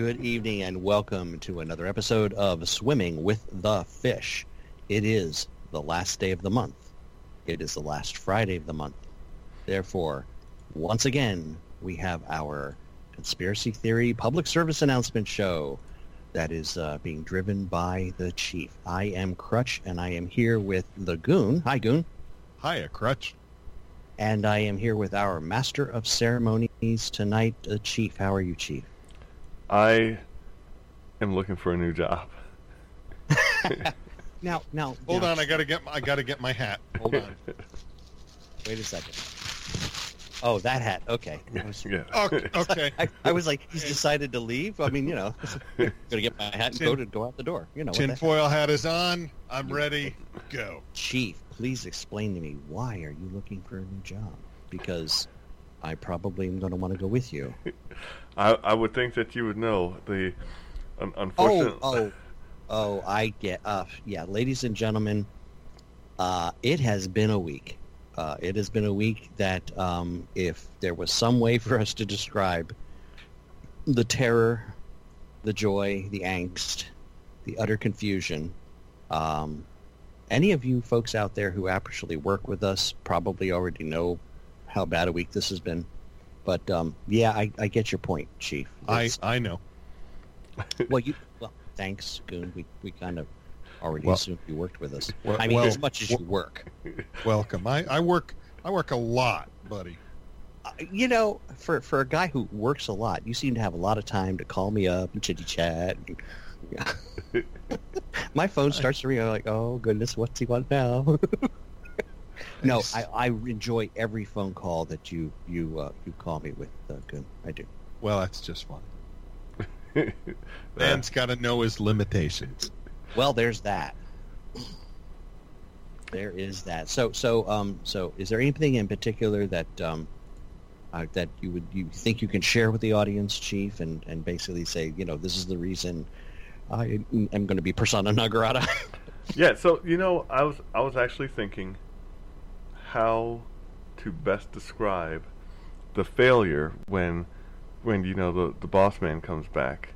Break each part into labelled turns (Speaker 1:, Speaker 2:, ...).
Speaker 1: Good evening and welcome to another episode of Swimming with the Fish. It is the last day of the month. It is the last Friday of the month. Therefore, once again, we have our conspiracy theory public service announcement show that is uh, being driven by the chief. I am Crutch and I am here with the Goon. Hi, Goon.
Speaker 2: Hiya, Crutch.
Speaker 1: And I am here with our master of ceremonies tonight, uh, Chief. How are you, Chief?
Speaker 3: I am looking for a new job.
Speaker 1: Now, now,
Speaker 2: Hold
Speaker 1: now,
Speaker 2: on, I gotta get my, I gotta get my hat. Hold on.
Speaker 1: Wait a second. Oh, that hat. Okay. I was,
Speaker 3: yeah.
Speaker 2: Okay, okay.
Speaker 1: I, I was like, he's decided to leave. I mean, you know, gonna get my hat and
Speaker 2: Tin-
Speaker 1: go to go out the door. You know, what the heck?
Speaker 2: Tinfoil hat is on. I'm ready. Go.
Speaker 1: Chief, please explain to me why are you looking for a new job? Because I probably am going to want to go with you.
Speaker 3: I, I would think that you would know the un-
Speaker 1: Oh,
Speaker 3: unfortunate.
Speaker 1: oh, oh! I get. Uh, yeah, ladies and gentlemen, uh, it has been a week. Uh, it has been a week that, um, if there was some way for us to describe the terror, the joy, the angst, the utter confusion, um, any of you folks out there who actually work with us probably already know how bad a week this has been. But um, yeah, I, I get your point, Chief.
Speaker 2: I I know.
Speaker 1: well, you well, thanks, Goon. We we kind of already
Speaker 2: Well-
Speaker 1: assumed you worked with us.
Speaker 2: Well,
Speaker 1: I mean,
Speaker 2: well,
Speaker 1: as much as you work.
Speaker 2: Welcome. I I work I work a lot, buddy.
Speaker 1: Uh, You know, for for a guy who works a lot, you seem to have a lot of time to call me up and chitty chat. My phone starts to ring. I'm like, oh goodness, what's he want now? no, I, I enjoy every phone call that you you uh, you call me with, uh, Goon. I do.
Speaker 2: Well, that's just fun. Man's got to know his limitations.
Speaker 1: Well, there's that. There is that. So, so, um, so, is there anything in particular that, um, uh, that you would you think you can share with the audience, Chief, and and basically say, you know, this is the reason I am going to be persona non grata.
Speaker 3: yeah. So you know, I was I was actually thinking how to best describe the failure when when you know the the boss man comes back,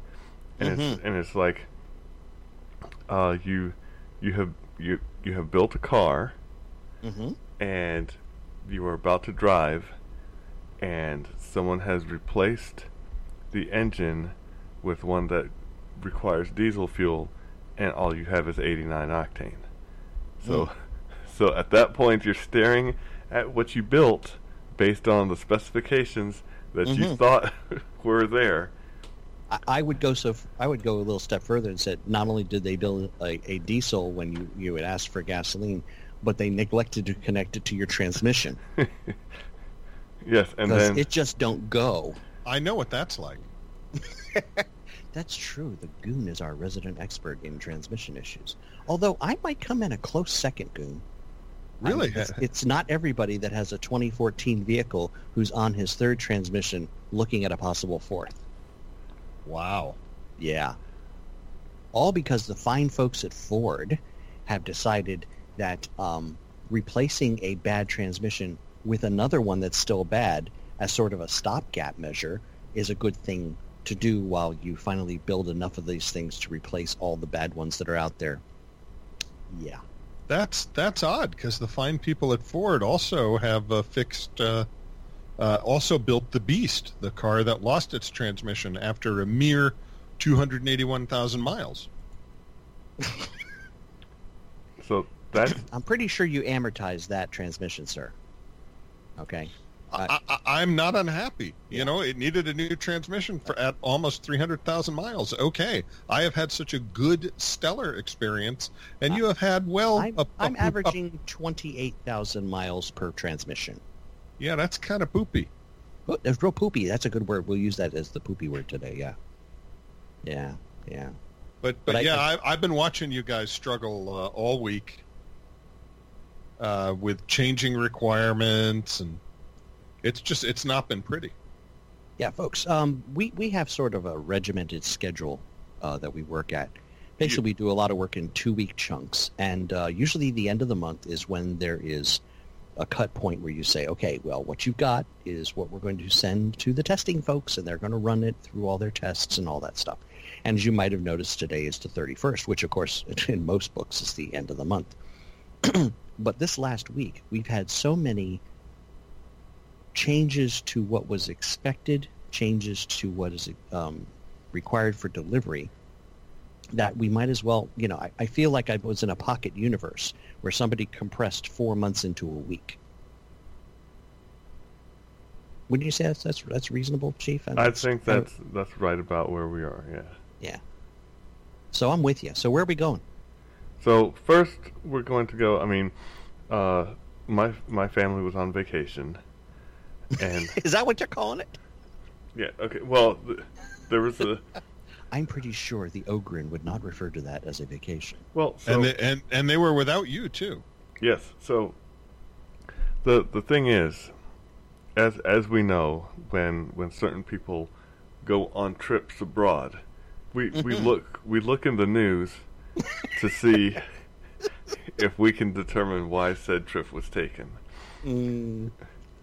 Speaker 3: and it's and it's like uh, you you have you you have built a car.
Speaker 1: mm-hmm.
Speaker 3: and you are about to drive, and someone has replaced the engine with one that requires diesel fuel, and all you have is 89 octane. So, so at that point, you're staring at what you built based on the specifications that you
Speaker 1: Mhm.
Speaker 3: thought were there.
Speaker 1: I, I would go so f- I would go a little step further and said not only did they build a, a diesel when you you had asked for gasoline, but they neglected to connect it to your transmission
Speaker 3: Yes, and then
Speaker 1: it just don't go.
Speaker 2: I know what that's like.
Speaker 1: That's true. The Goon is our resident expert in transmission issues. Although I might come in a close second, Goon. I mean,
Speaker 2: Really?
Speaker 1: it's, it's not everybody that has a 2014 vehicle who's on his third transmission looking at a possible fourth.
Speaker 2: Wow.
Speaker 1: Yeah. All because the fine folks at Ford have decided that um, replacing a bad transmission with another one that's still bad as sort of a stopgap measure is a good thing to do while you finally build enough of these things to replace all the bad ones that are out there. Yeah.
Speaker 2: That's that's odd because the fine people at Ford also have uh, fixed, uh, uh, also built the Beast, the car that lost its transmission after a mere 281,000 miles.
Speaker 3: so that's
Speaker 1: I'm pretty sure you amortized that transmission, sir. Okay.
Speaker 2: I, I, I'm not unhappy. You know, it needed a new transmission for at almost 300,000 miles. Okay, I have had such a good, stellar experience, and you have had well.
Speaker 1: I'm,
Speaker 2: a-
Speaker 1: I'm
Speaker 2: a-
Speaker 1: averaging 28,000 miles per transmission.
Speaker 2: yeah, that's kind of poopy.
Speaker 1: Oh, that's real poopy. That's a good word. We'll use that as the poopy word today. Yeah. Yeah. Yeah.
Speaker 2: But
Speaker 1: But
Speaker 2: but,
Speaker 1: I-
Speaker 2: yeah, I, I've been watching you guys struggle uh, all week uh, with changing requirements, and it's just it's not been pretty.
Speaker 1: Yeah, folks. Um, we, we have sort of a regimented schedule uh, that we work at. Basically, we do a lot of work in two-week chunks, and uh, usually the end of the month is when there is a cut point where you say, okay, well, what you've got is what we're going to send to the testing folks, and they're going to run it through all their tests and all that stuff. And as you might have noticed, today is the 31st, which, of course, in most books is the end of the month. but this last week, we've had so many changes to what was expected, changes to what is um, required for delivery, that we might as well, you know, I, I feel like I was in a pocket universe where somebody compressed four months into a week. Wouldn't you say that's that's, that's reasonable, Chief?
Speaker 3: I think that's that's right about where we are. Yeah.
Speaker 1: Yeah. So I'm with you. So where are we going?
Speaker 3: So first, we're going to go. I mean, uh, my my family was on vacation, and
Speaker 1: is that what you're calling it?
Speaker 3: Yeah. Okay. Well, th- there was a.
Speaker 1: I'm pretty sure the Ogren would not refer to that as a vacation.
Speaker 3: Well, so,
Speaker 2: and they, and and they were without you too.
Speaker 3: Yes. So the the thing is, as as we know, when when certain people go on trips abroad, we we look we look in the news to see if we can determine why said trip was taken.
Speaker 1: Mm,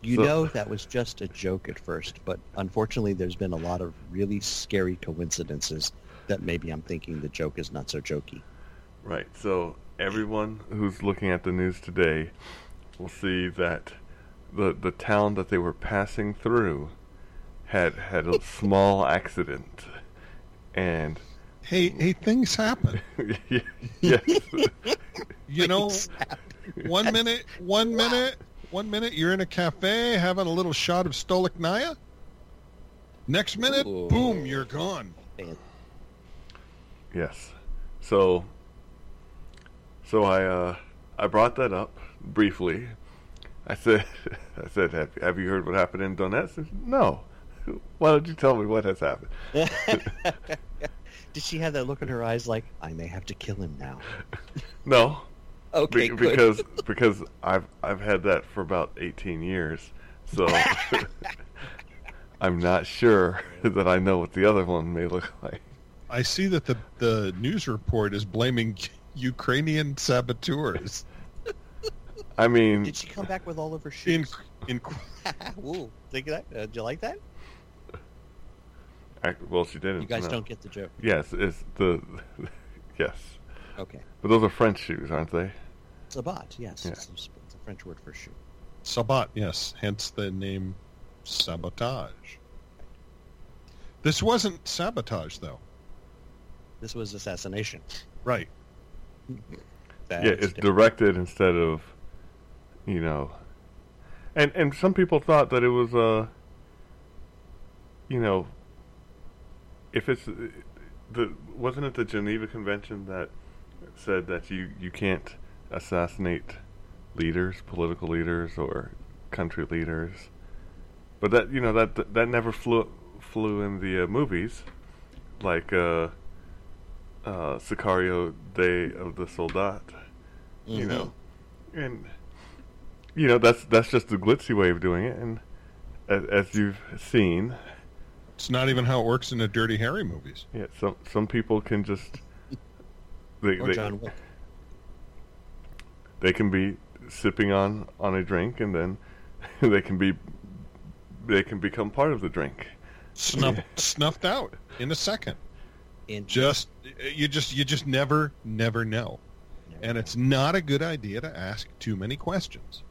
Speaker 1: you so, know that was just a joke at first, but unfortunately there's been a lot of really scary coincidences that maybe I'm thinking the joke is not so jokey.
Speaker 3: Right. So everyone who's looking at the news today will see that the the town that they were passing through had had a small accident and
Speaker 2: hey hey things happen
Speaker 3: yes
Speaker 2: you know one minute one minute one minute you're in a cafe having a little shot of Stolichnaya. Next minute, Ooh. boom, you're gone.
Speaker 3: Yes. So so I uh I brought that up briefly. I said I said have, have you heard what happened in Donetsk? No. Why don't you tell me what has happened?
Speaker 1: Did she have that look in her eyes like I may have to kill him now?
Speaker 3: No.
Speaker 1: Okay,
Speaker 3: Be- because because I've I've had that for about 18 years, so I'm not sure that I know what the other one may look like.
Speaker 2: I see that the the news report is blaming Ukrainian saboteurs.
Speaker 3: I mean,
Speaker 1: did she come back with all of her shoes?
Speaker 2: In, in
Speaker 1: Ooh, think of that. Uh, did you like that?
Speaker 3: I, well, she didn't.
Speaker 1: You guys
Speaker 3: no.
Speaker 1: don't get the joke.
Speaker 3: Yes, it's the yes.
Speaker 1: Okay.
Speaker 3: But those are French shoes, aren't they?
Speaker 1: Sabat, yes.
Speaker 3: Yeah.
Speaker 1: It's, it's a French word for shoe.
Speaker 2: Sabat, yes. Hence the name sabotage. This wasn't sabotage, though.
Speaker 1: This was assassination.
Speaker 2: Right.
Speaker 3: yeah, it's different. directed instead of, you know, and and some people thought that it was uh, you know, if it's the wasn't it the Geneva Convention that said that you you can't assassinate leaders, political leaders, or country leaders. But that you know that that never flew flew in the uh, movies, like uh, uh, Sicario Day of the Soldat. Mm-hmm. You know, and you know that's that's just the glitzy way of doing it, and as, as you've seen,
Speaker 2: it's not even how it works in the Dirty Harry movies.
Speaker 3: Yeah, some some people can just
Speaker 1: they, or they, John Wick
Speaker 3: they can be sipping on on a drink and then they can be they can become part of the drink
Speaker 2: Snuff, snuffed out in a second in just you just you just never never know never and know. it's not a good idea to ask too many questions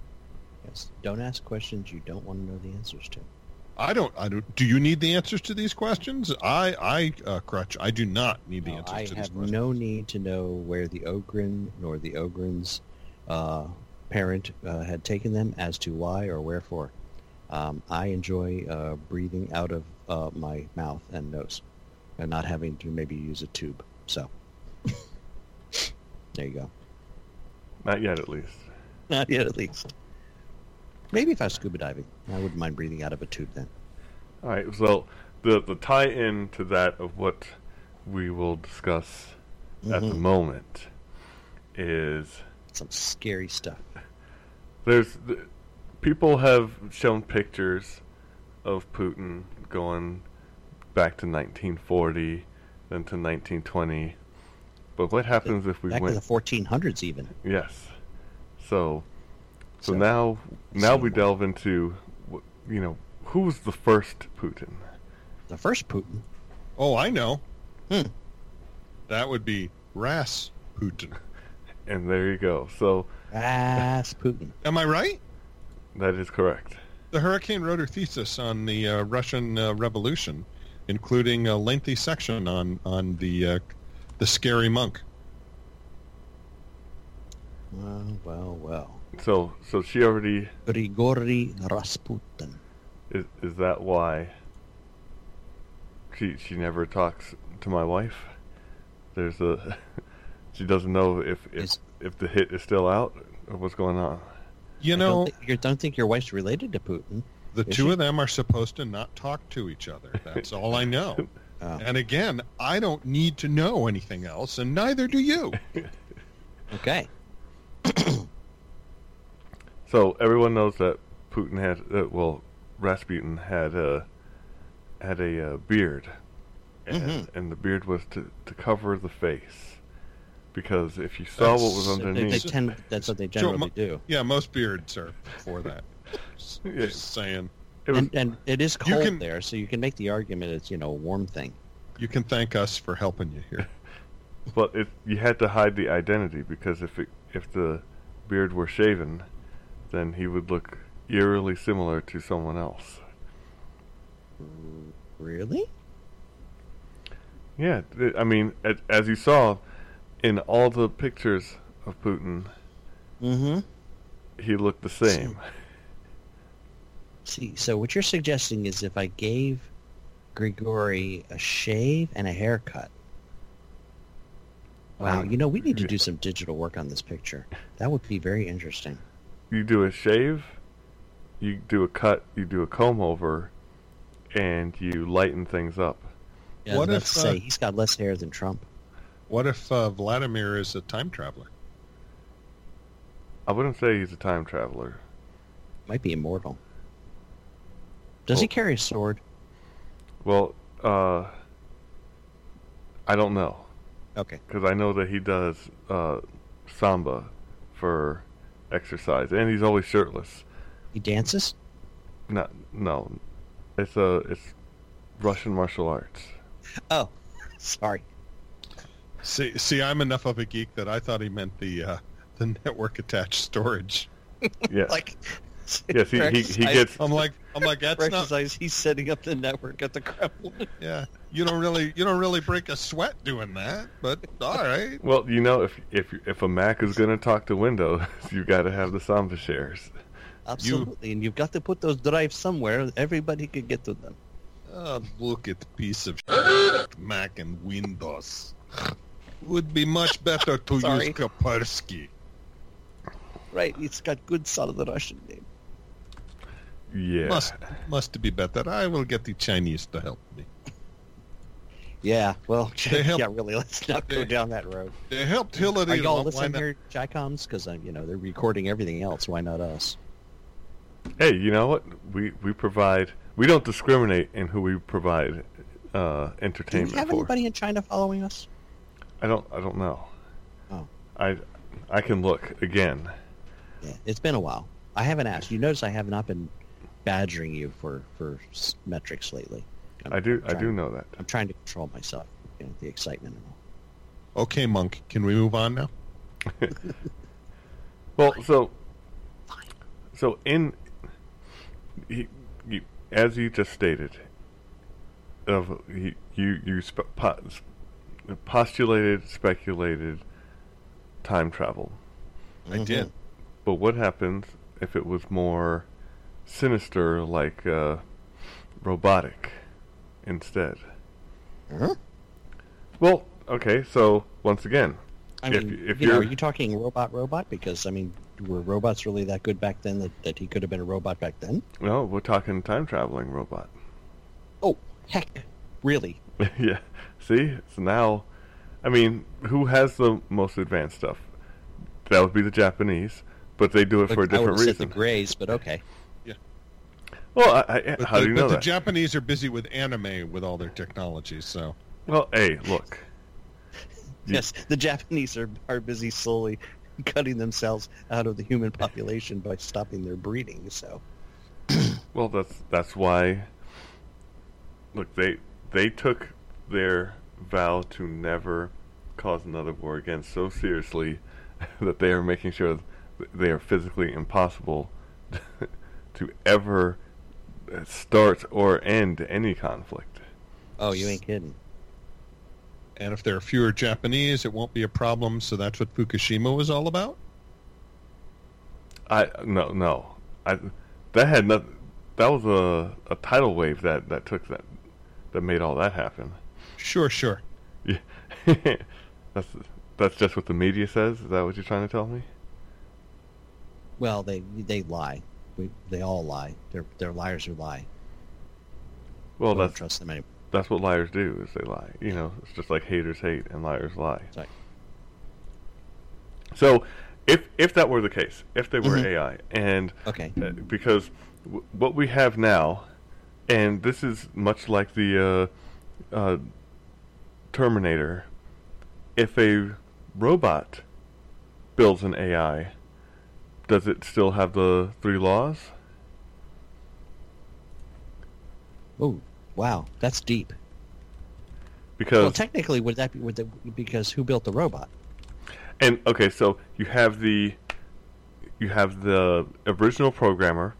Speaker 1: yes don't ask questions you don't want to know the answers to
Speaker 2: I don't. I don't. Do you need the answers to these questions? I, I, uh, Crutch. I do not need the
Speaker 1: no,
Speaker 2: answers
Speaker 1: I
Speaker 2: to
Speaker 1: these
Speaker 2: questions. I have
Speaker 1: no need to know where the Ogren nor the Ogren's uh, parent uh, had taken them as to why or wherefore. Um, I enjoy uh, breathing out of uh, my mouth and nose and not having to maybe use a tube. So there you go.
Speaker 3: Not yet, at least.
Speaker 1: Not yet, at least. Maybe if I was scuba diving, I wouldn't mind breathing out of a tube then.
Speaker 3: All right. So the the tie-in to that of what we will discuss mm-hmm. at the mm-hmm. moment is
Speaker 1: some scary stuff.
Speaker 3: There's people have shown pictures of Putin going back to 1940, then to 1920. But what happens if we
Speaker 1: back
Speaker 3: went
Speaker 1: to the 1400s even?
Speaker 3: Yes. So So,
Speaker 1: So-
Speaker 3: now, now we
Speaker 1: so-
Speaker 3: delve into, you know, who was the first Putin?
Speaker 1: The first Putin.
Speaker 2: Oh, I know.
Speaker 1: Hmm.
Speaker 2: That would be Rasputin.
Speaker 3: And there you go. So
Speaker 1: Rasputin.
Speaker 2: Am I right?
Speaker 3: that is correct.
Speaker 2: The Hurricane wrote her thesis on the uh, Russian uh, Revolution, including a lengthy section on on the uh, the scary monk.
Speaker 1: Well, well, well.
Speaker 3: So, so she already
Speaker 1: Grigory Rasputin.
Speaker 3: is. Is that why? She she never talks to my wife. There's a. She doesn't know if if,
Speaker 1: Is-
Speaker 3: if the hit is still out or what's going on.
Speaker 2: You
Speaker 1: I
Speaker 2: know,
Speaker 1: don't, thi- you don't think your wife's related to Putin?
Speaker 2: the two
Speaker 1: she?
Speaker 2: of them are supposed to not talk to each other. That's all I know.
Speaker 1: Oh,
Speaker 2: And again, I don't need to know anything else, and neither do you.
Speaker 1: okay.
Speaker 3: So everyone knows that Putin had, uh, well, Rasputin had a had a uh, beard, and,
Speaker 1: Mhm.
Speaker 3: and the beard was to, to cover the face, because if you saw what was
Speaker 2: That's-
Speaker 1: They, they
Speaker 3: underneath,
Speaker 1: tend, that's what they
Speaker 2: Joe,
Speaker 1: generally
Speaker 2: mo-
Speaker 1: do.
Speaker 2: Yeah, most beards are for that.
Speaker 3: Yeah.
Speaker 2: Just saying.
Speaker 3: it was,
Speaker 1: And, and it is cold
Speaker 2: can-
Speaker 1: there, so you can make the argument it's, you know, a warm thing.
Speaker 2: You can thank us for helping you here.
Speaker 3: but it, you had to hide the identity because if it, if the beard were shaven, then he would look eerily similar to someone else.
Speaker 1: Really?
Speaker 3: Yeah, I mean, as you saw in all the pictures of Putin,
Speaker 1: Mm-hmm.
Speaker 3: he looked the same.
Speaker 1: See, so what you're suggesting is if I gave Grigori a shave and a haircut. Wow, you know, we need to do some digital work on this picture. That would be very interesting.
Speaker 3: You do a shave, you do a cut, you do a comb over, and you lighten things up.
Speaker 1: Yeah,
Speaker 2: What
Speaker 1: let's
Speaker 2: if,
Speaker 1: say
Speaker 2: uh,
Speaker 1: he's got less hair than Trump.
Speaker 2: What if uh, Vladimir is a time traveler?
Speaker 3: I wouldn't say he's a time traveler.
Speaker 1: Might be immortal. Does he carry a sword?
Speaker 3: Well, uh, I don't know
Speaker 1: Okay.
Speaker 3: because I know that he does uh, samba for exercise, and he's always shirtless.
Speaker 1: He dances?
Speaker 3: Not no, it's a it's Russian martial arts.
Speaker 1: Oh, sorry.
Speaker 2: See, see, I'm enough of a geek that I thought he meant the uh, the network attached storage.
Speaker 3: Yeah,
Speaker 1: Like,
Speaker 3: yes, he, he, he gets
Speaker 2: I'm like, I'm like, that's not.
Speaker 1: exercise, he's setting up the network at the Kremlin.
Speaker 2: Yeah, you don't really, you don't really break a sweat doing that. But all right.
Speaker 3: well. You know, if if if a Mac is going to talk to Windows, you got to have the samba shares.
Speaker 1: Absolutely, and you've got to put those drives somewhere. Everybody could get to them.
Speaker 2: Oh, look at the piece of Mac and Windows. Would be much better to use Kaspersky.
Speaker 1: Right, it's got good solid Russian name.
Speaker 3: Yeah,
Speaker 2: Must must be better. I will get the Chinese to help me.
Speaker 1: Yeah, well,
Speaker 2: They help-
Speaker 1: yeah, really, let's not go down that road.
Speaker 2: They helped Hillary.
Speaker 1: Are y'all listening here, Chicoms? Because you know they're recording everything else. Why not us?
Speaker 3: Hey, you know what? We we provide. We don't discriminate in who we provide uh,
Speaker 1: Do
Speaker 3: entertainment
Speaker 1: we have
Speaker 3: for.
Speaker 1: anybody in China following us?
Speaker 3: I don't. I don't know.
Speaker 1: Oh.
Speaker 3: I I can look again.
Speaker 1: Yeah, it's been a while. I haven't asked. You notice I have not been badgering you for for metrics lately. I'm
Speaker 3: I do. I do know that.
Speaker 1: I'm trying to control myself. You know, the excitement and all.
Speaker 2: Okay, Monk. Can we move on now?
Speaker 3: Well, so
Speaker 1: Fine.
Speaker 3: so in he, you, as you just stated, of he, you you spe- po- postulated, speculated time travel.
Speaker 2: I did.
Speaker 1: Mhm.
Speaker 3: But what happens if it was more sinister, like uh, robotic, instead?
Speaker 1: Huh?
Speaker 3: Well, okay. So once again,
Speaker 1: I
Speaker 3: If-
Speaker 1: mean,
Speaker 3: if
Speaker 1: you know, are
Speaker 3: you're-
Speaker 1: you talking robot robot? Because I mean, were robots really that good back then that, that he could have been a robot back then?
Speaker 3: no, we're talking time traveling robot.
Speaker 1: Oh, heck, really?
Speaker 3: yeah. See, so now, I mean, who has the most advanced stuff? That would be the Japanese, but they do it for a
Speaker 1: Like, I
Speaker 3: different
Speaker 1: would have said the. Greys, but okay. Yeah.
Speaker 3: Well, I, I,
Speaker 2: But
Speaker 3: how
Speaker 2: the,
Speaker 3: do you
Speaker 2: but
Speaker 3: know
Speaker 2: the? Japanese are busy with anime with all their technology. So
Speaker 3: well, hey, look.
Speaker 1: Yes, the Japanese are are busy slowly cutting themselves out of the human population by stopping their breeding. So,
Speaker 3: Well, that's that's why. Look, they they took their vow to never cause another war again so seriously that they are making sure that they are physically impossible to ever start or end any conflict.
Speaker 1: oh, you ain't kidding.
Speaker 2: And if there are fewer Japanese, it won't be a problem. So that's what Fukushima was all about.
Speaker 3: I no no. I that had not that was a a tidal wave that that took that that made all that happen.
Speaker 2: Sure, sure.
Speaker 3: Yeah. that's that's just what the media says. Is that what you're trying to tell me?
Speaker 1: Well, they they lie. We, they all lie. They're they're liars who lie.
Speaker 3: Well,
Speaker 1: Don't
Speaker 3: that's
Speaker 1: trust them anymore.
Speaker 3: that's what liars do is they lie. You know, it's just like haters hate and liars lie.
Speaker 1: Sorry.
Speaker 3: So, if if that were the case, if they were
Speaker 1: Mhm.
Speaker 3: AI, and
Speaker 1: Okay.
Speaker 3: uh, because w- what we have now, and this is much like the uh, uh, Terminator, if a robot builds an AI, does it still have the three laws?
Speaker 1: Oh, wow, that's deep.
Speaker 3: Because
Speaker 1: Well, technically, would that be would that, because who built the robot?
Speaker 3: And okay, so you have the you have the original programmer,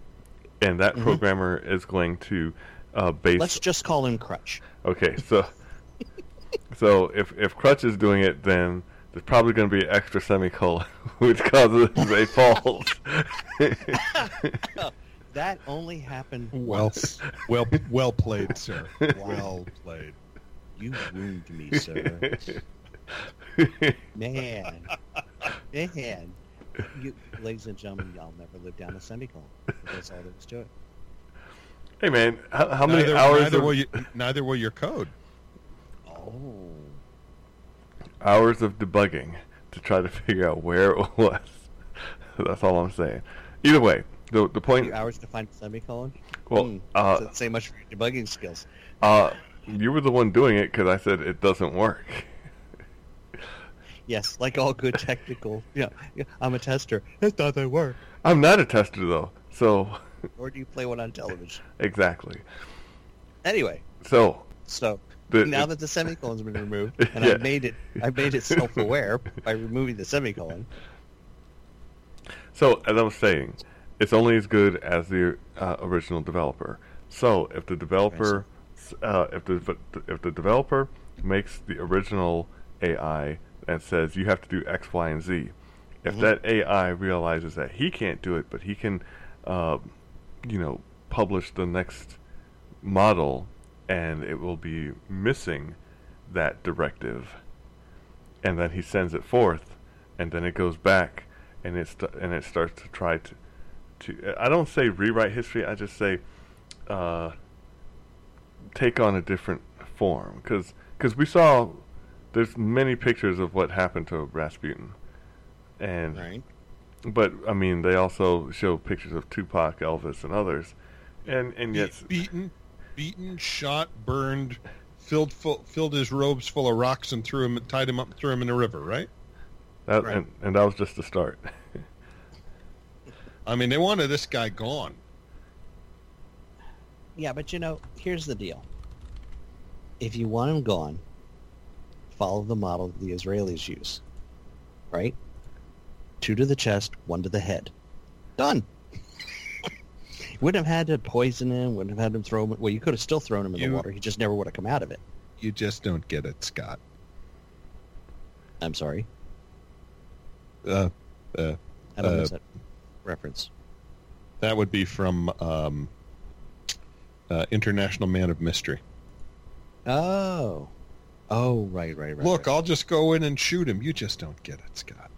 Speaker 3: and that
Speaker 1: Mhm.
Speaker 3: programmer is going to uh, base.
Speaker 1: Let's just call him Crutch.
Speaker 3: Okay, so so if if Crutch is doing it, then there's probably going to be an extra semicolon, which causes a fault.
Speaker 1: That only happened
Speaker 2: Well,
Speaker 1: once.
Speaker 2: well, well played, sir. Well played.
Speaker 1: You wound me, sir. Man, man. You, ladies and gentlemen, y'all never lived down a semicolon. That's all there was to it.
Speaker 3: hey man, how, how many
Speaker 2: neither,
Speaker 3: hours
Speaker 2: Neither
Speaker 3: of,
Speaker 2: will you, neither will your code.
Speaker 1: Oh,
Speaker 3: hours of debugging to try to figure out where it was? That's all I'm saying. Either way, the the point.
Speaker 1: few hours to find a semicolon.
Speaker 3: Well,
Speaker 1: Hmm,
Speaker 3: uh,
Speaker 1: doesn't say much for your debugging skills.
Speaker 3: Uh, you were the one doing it because I said it doesn't work.
Speaker 1: Yes, like all good technical. Yeah, yeah I'm a tester. It doesn't work.
Speaker 3: I'm not a tester though, so
Speaker 1: Or do you play one on television?
Speaker 3: exactly.
Speaker 1: Anyway,
Speaker 3: So
Speaker 1: so
Speaker 3: the,
Speaker 1: now that the semicolon's been removed, and
Speaker 3: Yeah.
Speaker 1: I made it, I made it self-aware by removing the semicolon.
Speaker 3: so as I was saying, it's only as good as the uh, original developer. So if the developer, uh, if the if the developer makes the original AI and says you have to do X, Y, and Z, if
Speaker 1: Mhm.
Speaker 3: that AI realizes that he can't do it, but he can, uh, you know, publish the next model, and it will be missing that directive, and then he sends it forth, and then it goes back, and it st- and it starts to try to, to I don't say rewrite history, I just say, uh, take on a different form, because we saw there's many pictures of what happened to Rasputin, and
Speaker 1: Right.
Speaker 3: but I mean they also show pictures of Tupac, Elvis, and others, and and
Speaker 2: Be-
Speaker 3: yet
Speaker 2: beaten, beaten, shot, burned, filled full, filled his robes full of rocks and threw him, tied him up, threw him in the river. Right?
Speaker 3: that
Speaker 1: Right.
Speaker 3: and, and that was just the start.
Speaker 2: I mean, they wanted this guy gone.
Speaker 1: Yeah, but you know, here's the deal. If you want him gone, follow the model that the Israelis use. Right? Two to the chest, one to the head. Done. wouldn't have had to poison him, wouldn't have had him throw him well, you could have still thrown him in
Speaker 2: You-
Speaker 1: the water. He just never would have come out of it.
Speaker 2: You just don't get it, Scott.
Speaker 1: I'm sorry.
Speaker 2: Uh, uh,
Speaker 1: I don't
Speaker 2: Uh,
Speaker 1: that reference.
Speaker 2: that would be from um, uh, International Man of Mystery.
Speaker 1: Oh. Oh, right, right, right.
Speaker 2: Look,
Speaker 1: right.
Speaker 2: I'll just go in and shoot him. You just don't get it, Scott.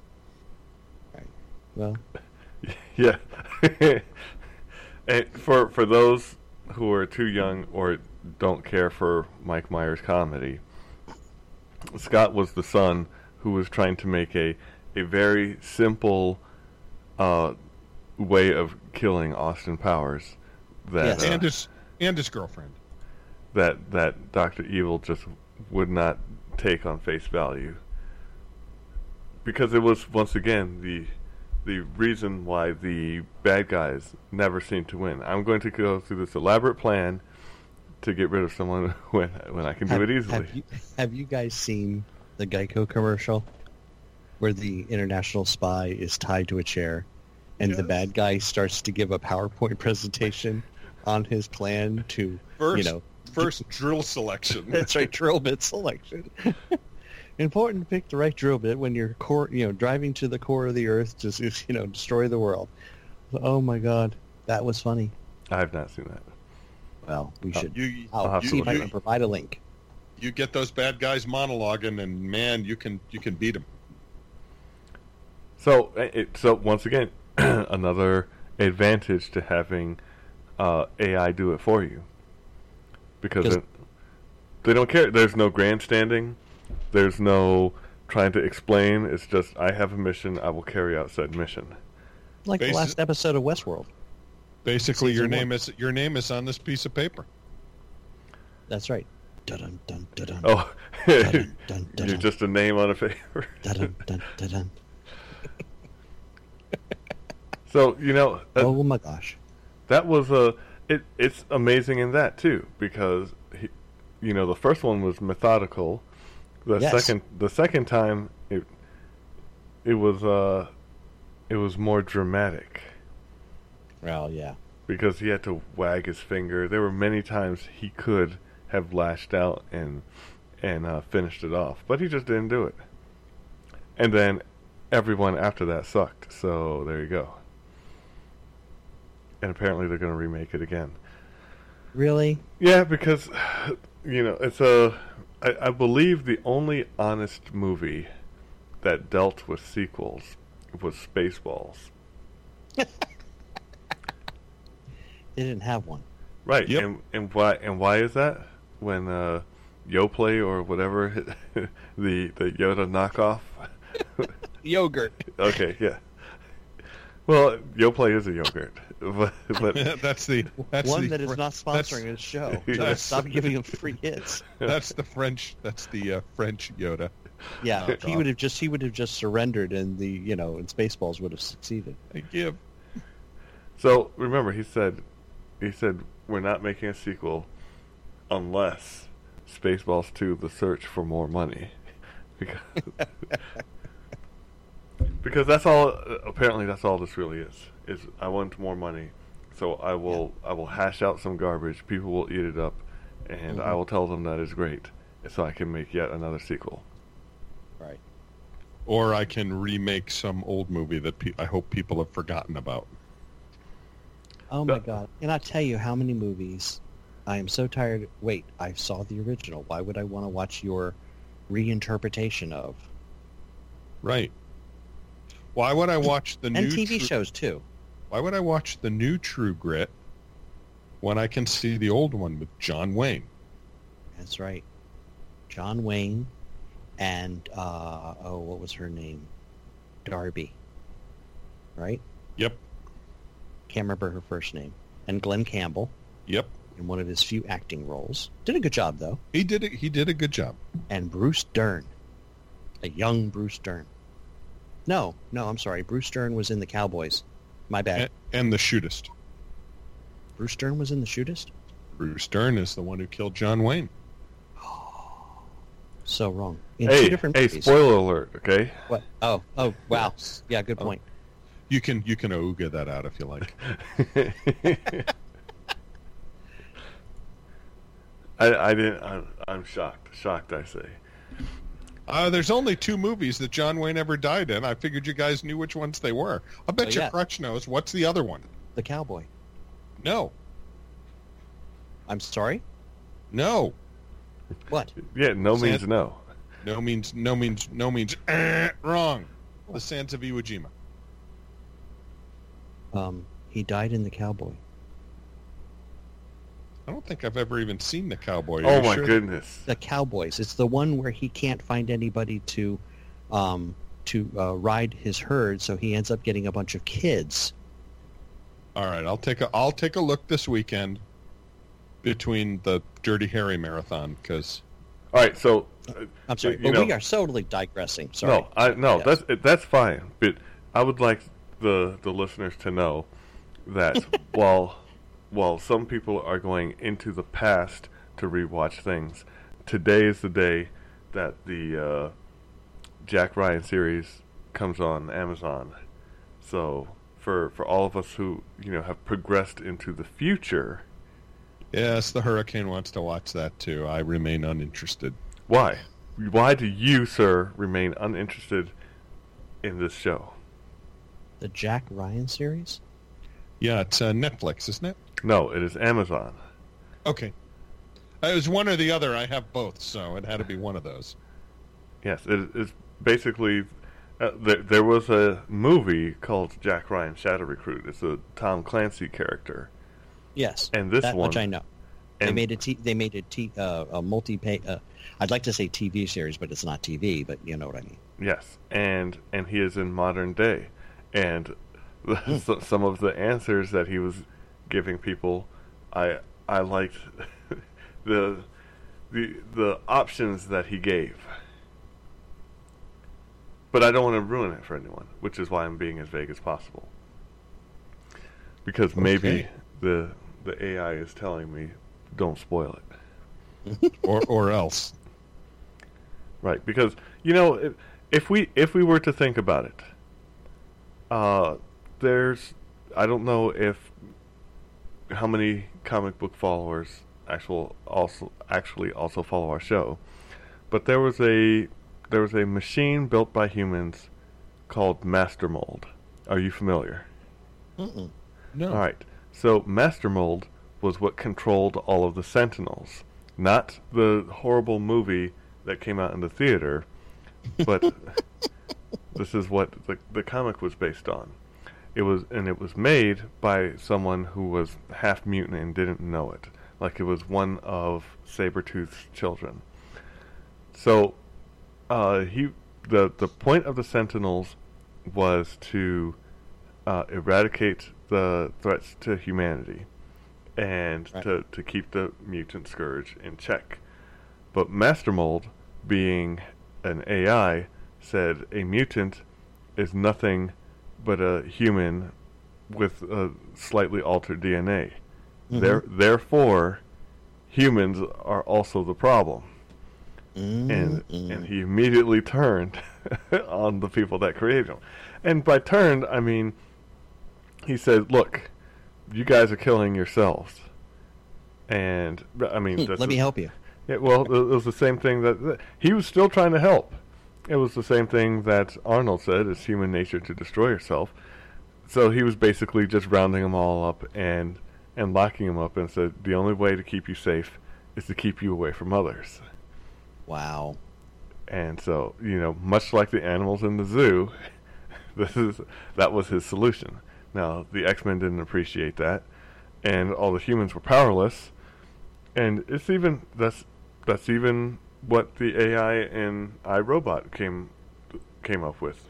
Speaker 2: Right.
Speaker 1: Well,
Speaker 3: yeah. and for for those who are too young or don't care for Mike Myers comedy, Scott was the son who was trying to make a a very simple uh, way of killing Austin Powers that
Speaker 1: Yes.
Speaker 3: uh,
Speaker 2: And his and his girlfriend.
Speaker 3: that that Doctor Evil just would not take on face value. because it was once again the the reason why the bad guys never seem to win. I'm going to go through this elaborate plan to get rid of someone when when I can do it easily.
Speaker 1: Have you, have you guys seen the Geico commercial where the international spy is tied to a chair and the bad guy starts to give a PowerPoint presentation on his plan to,
Speaker 2: First,
Speaker 1: you know,
Speaker 2: first drill selection.
Speaker 1: that's right, drill bit selection. Important to pick the right drill bit when you're core, you know, driving to the core of the earth to, you know, destroy the world. Oh my God, that was funny.
Speaker 3: I have not seen that.
Speaker 1: Well, we should.
Speaker 2: You,
Speaker 1: I'll,
Speaker 3: I'll have to
Speaker 1: see if I can provide a link.
Speaker 2: you get those bad guys monologuing, and man, you can you can beat them.
Speaker 3: So uh, it, so once again, another advantage to having uh, AI do it for you, because
Speaker 1: 'Cause-
Speaker 3: it, they don't care. There's no grandstanding. There's no trying to explain. It's just I have a mission. I will carry out said mission.
Speaker 1: Like the last episode of Westworld.
Speaker 2: Basically, your name
Speaker 1: one.
Speaker 2: is your name is on this piece of paper.
Speaker 1: That's right. Dun dun dun dun
Speaker 3: Oh,
Speaker 1: Dun, dun, dun,
Speaker 3: you're just a name on a paper.
Speaker 1: dun dun dun dun.
Speaker 3: so you know that,
Speaker 1: Oh my gosh.
Speaker 3: that was a. It, it's amazing in that too because he, you know the first one was methodical. The
Speaker 1: Yes.
Speaker 3: second the second time it it was uh it was more dramatic
Speaker 1: Well, yeah.
Speaker 3: because he had to wag his finger. There were many times he could have lashed out and and uh, finished it off, but he just didn't do it. And then everyone after that sucked. So there you go. And apparently they're going to remake it again.
Speaker 1: Really?
Speaker 3: Yeah, because you know it's a. I, I believe the only honest movie that dealt with sequels was Spaceballs.
Speaker 1: They didn't have one.
Speaker 3: Right.
Speaker 2: Yep.
Speaker 3: And and why and why is that? When uh, Yoplait or whatever the the Yoda knockoff.
Speaker 1: Yogurt.
Speaker 3: okay. Yeah. Well, Yoplait is a yogurt, but, but
Speaker 2: that's the that's
Speaker 1: one
Speaker 2: the
Speaker 1: that is not sponsoring this show. So stop giving him free hits.
Speaker 2: That's the French. That's the uh, French Yoda.
Speaker 1: Yeah,
Speaker 2: Oh,
Speaker 1: he
Speaker 2: God.
Speaker 1: would have just he would have just surrendered, and the you know, and Spaceballs would have succeeded.
Speaker 2: I give.
Speaker 3: So remember, he said, he said we're not making a sequel unless Spaceballs 2: The Search for More Money, because because that's all. Apparently, that's all this really is. Is I want more money, so I will I will hash out some garbage. People will eat it up, and I
Speaker 1: Mhm.
Speaker 3: will tell them that is great, so I can make yet another sequel.
Speaker 1: Right.
Speaker 2: Or I can remake some old movie that pe- I hope people have forgotten about.
Speaker 1: Oh my
Speaker 3: Uh,
Speaker 1: god! And I tell you, how many movies? I am so tired. Wait, I saw the original. Why would I want to watch your reinterpretation of?
Speaker 2: Right. Why would I watch the
Speaker 1: And
Speaker 2: new
Speaker 1: TV
Speaker 2: True-
Speaker 1: shows too.
Speaker 2: Why would I watch the new True Grit when I can see the old one with John Wayne?
Speaker 1: That's right. John Wayne and uh, oh, what was her name? Darby. Right?
Speaker 2: Yep.
Speaker 1: Can't remember her first name. And Glen Campbell
Speaker 2: Yep.
Speaker 1: in one of his few acting roles. Did a good job though.
Speaker 2: He did it. He did a good job.
Speaker 1: And Bruce Dern, a young Bruce Dern. No, no, I'm sorry. Bruce Dern was in the Cowboys. My bad.
Speaker 2: And, and the shootist.
Speaker 1: Bruce Dern was in the shootist.
Speaker 2: Bruce Dern is the one who killed John Wayne.
Speaker 1: So wrong. In
Speaker 3: hey,
Speaker 1: two different
Speaker 3: hey,
Speaker 1: movies.
Speaker 3: spoiler alert, okay?
Speaker 1: What? Oh, oh, wow. Yeah, good
Speaker 2: Oh.
Speaker 1: point.
Speaker 2: You can you can ooga that out if you like.
Speaker 3: I, I didn't. I'm, I'm shocked. Shocked, I say.
Speaker 2: Uh, there's only two movies that John Wayne ever died in. I figured you guys knew which ones they were. I bet
Speaker 1: Oh,
Speaker 2: you
Speaker 1: yeah.
Speaker 2: Crutch knows. What's the other one?
Speaker 1: The Cowboy.
Speaker 2: No,
Speaker 1: I'm sorry.
Speaker 2: no,
Speaker 1: What?
Speaker 3: Yeah, no
Speaker 2: San-
Speaker 3: means no.
Speaker 2: no means no means no means eh, wrong. The Sands of Iwo Jima.
Speaker 1: Um, he died in the Cowboy.
Speaker 2: I don't think I've ever even seen the Cowboy. Are
Speaker 3: Oh my
Speaker 2: sure?
Speaker 3: goodness.
Speaker 1: The Cowboys. It's the one where he can't find anybody to, um, to uh, ride his herd, so he ends up getting a bunch of kids.
Speaker 2: All right, I'll take a I'll take a look this weekend between the Dirty Harry marathon because
Speaker 3: All right, so
Speaker 1: I'm sorry, but
Speaker 3: know-
Speaker 1: we are totally digressing. Sorry.
Speaker 3: No, I no,
Speaker 1: Yes.
Speaker 3: that's that's fine. But I would like the the listeners to know that while while some people are going into the past to rewatch things, today is the day that the uh, Jack Ryan series comes on Amazon. So for for all of us who you know have progressed into the future,
Speaker 2: Yes, the Hurricane wants to watch that too. I remain uninterested.
Speaker 3: why why do you, sir, remain uninterested in this show?
Speaker 1: The Jack Ryan series?
Speaker 2: Yeah, it's uh, Netflix, isn't it?
Speaker 3: No, it is Amazon.
Speaker 2: Okay. Uh, It was one or the other. I have both, so it had to be one of those.
Speaker 3: Yes, it is basically. Uh, there, there was a movie called Jack Ryan Shadow Recruit. It's a Tom Clancy character,
Speaker 1: Yes.
Speaker 3: and this
Speaker 1: that
Speaker 3: one.
Speaker 1: much I know. they made a t- they made a, t- uh, a multi pay uh, I'd like to say TV series, but it's not TV, but you know what I mean.
Speaker 3: Yes, and and he is in modern day, and the,
Speaker 1: Hmm.
Speaker 3: some of the answers that he was giving people, I I liked the the the options that he gave. But I don't want to ruin it for anyone, which is why I'm being as vague as possible. Because maybe
Speaker 2: Okay.
Speaker 3: the the AI is telling me, don't spoil it.
Speaker 2: or or else.
Speaker 3: Right, because you know, if, if we if we were to think about it, uh, there's I don't know if how many comic book followers actual also actually also follow our show, but there was a there was a machine built by humans called Master Mold. Are you familiar?
Speaker 1: Mm-mm.
Speaker 2: No.
Speaker 3: All right. So Master Mold was what controlled all of the Sentinels, not the horrible movie that came out in the theater, but this is what the the comic was based on. It was and it was made by someone who was half mutant and didn't know it. Like it was one of Sabretooth's children. So uh, he the the point of the Sentinels was to uh, eradicate the threats to humanity and
Speaker 1: Right.
Speaker 3: to, to keep the mutant scourge in check. But Master Mold, being an AI, said a mutant is nothing but a human with a slightly altered DNA.
Speaker 1: Mhm.
Speaker 3: There, therefore, humans are also the problem and
Speaker 1: Mm-mm.
Speaker 3: and he immediately turned on the people that created him. And by turned, I mean he said, "Look, you guys are killing yourselves." And I mean,
Speaker 1: Hmm, Let me
Speaker 3: the-
Speaker 1: help you.
Speaker 3: Yeah, well, it was the same thing that, that he was still trying to help. It was the same thing that Arnold said: "It's human nature to destroy yourself." So he was basically just rounding them all up and and locking them up, and said, "The only way to keep you safe is to keep you away from others."
Speaker 1: Wow.
Speaker 3: And so, you know, much like the animals in the zoo, this is that was his solution. Now, the X-Men didn't appreciate that, and all the humans were powerless. And it's even that's that's even what the AI in iRobot came came up with.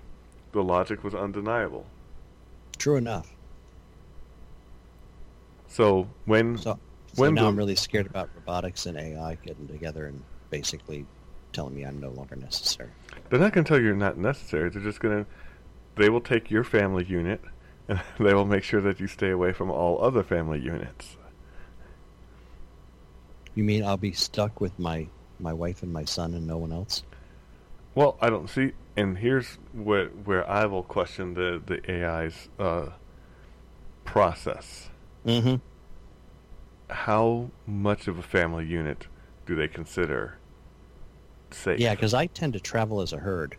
Speaker 3: The logic was undeniable.
Speaker 1: True enough.
Speaker 3: So when
Speaker 1: So, so
Speaker 3: When
Speaker 1: now
Speaker 3: the-
Speaker 1: I'm really scared about robotics and AI getting together and basically telling me I'm no longer necessary.
Speaker 3: They're not going to tell you you're not necessary. They're just going to. They will take your family unit, and they will make sure that you stay away from all other family units.
Speaker 1: You mean I'll be stuck with my my wife and my son and no one else?
Speaker 3: Well, I don't see. And here's where where I will question the the AI's uh, process.
Speaker 1: Mm-hmm.
Speaker 3: How much of a family unit do they consider safe?
Speaker 1: Yeah, because I tend to travel as a herd.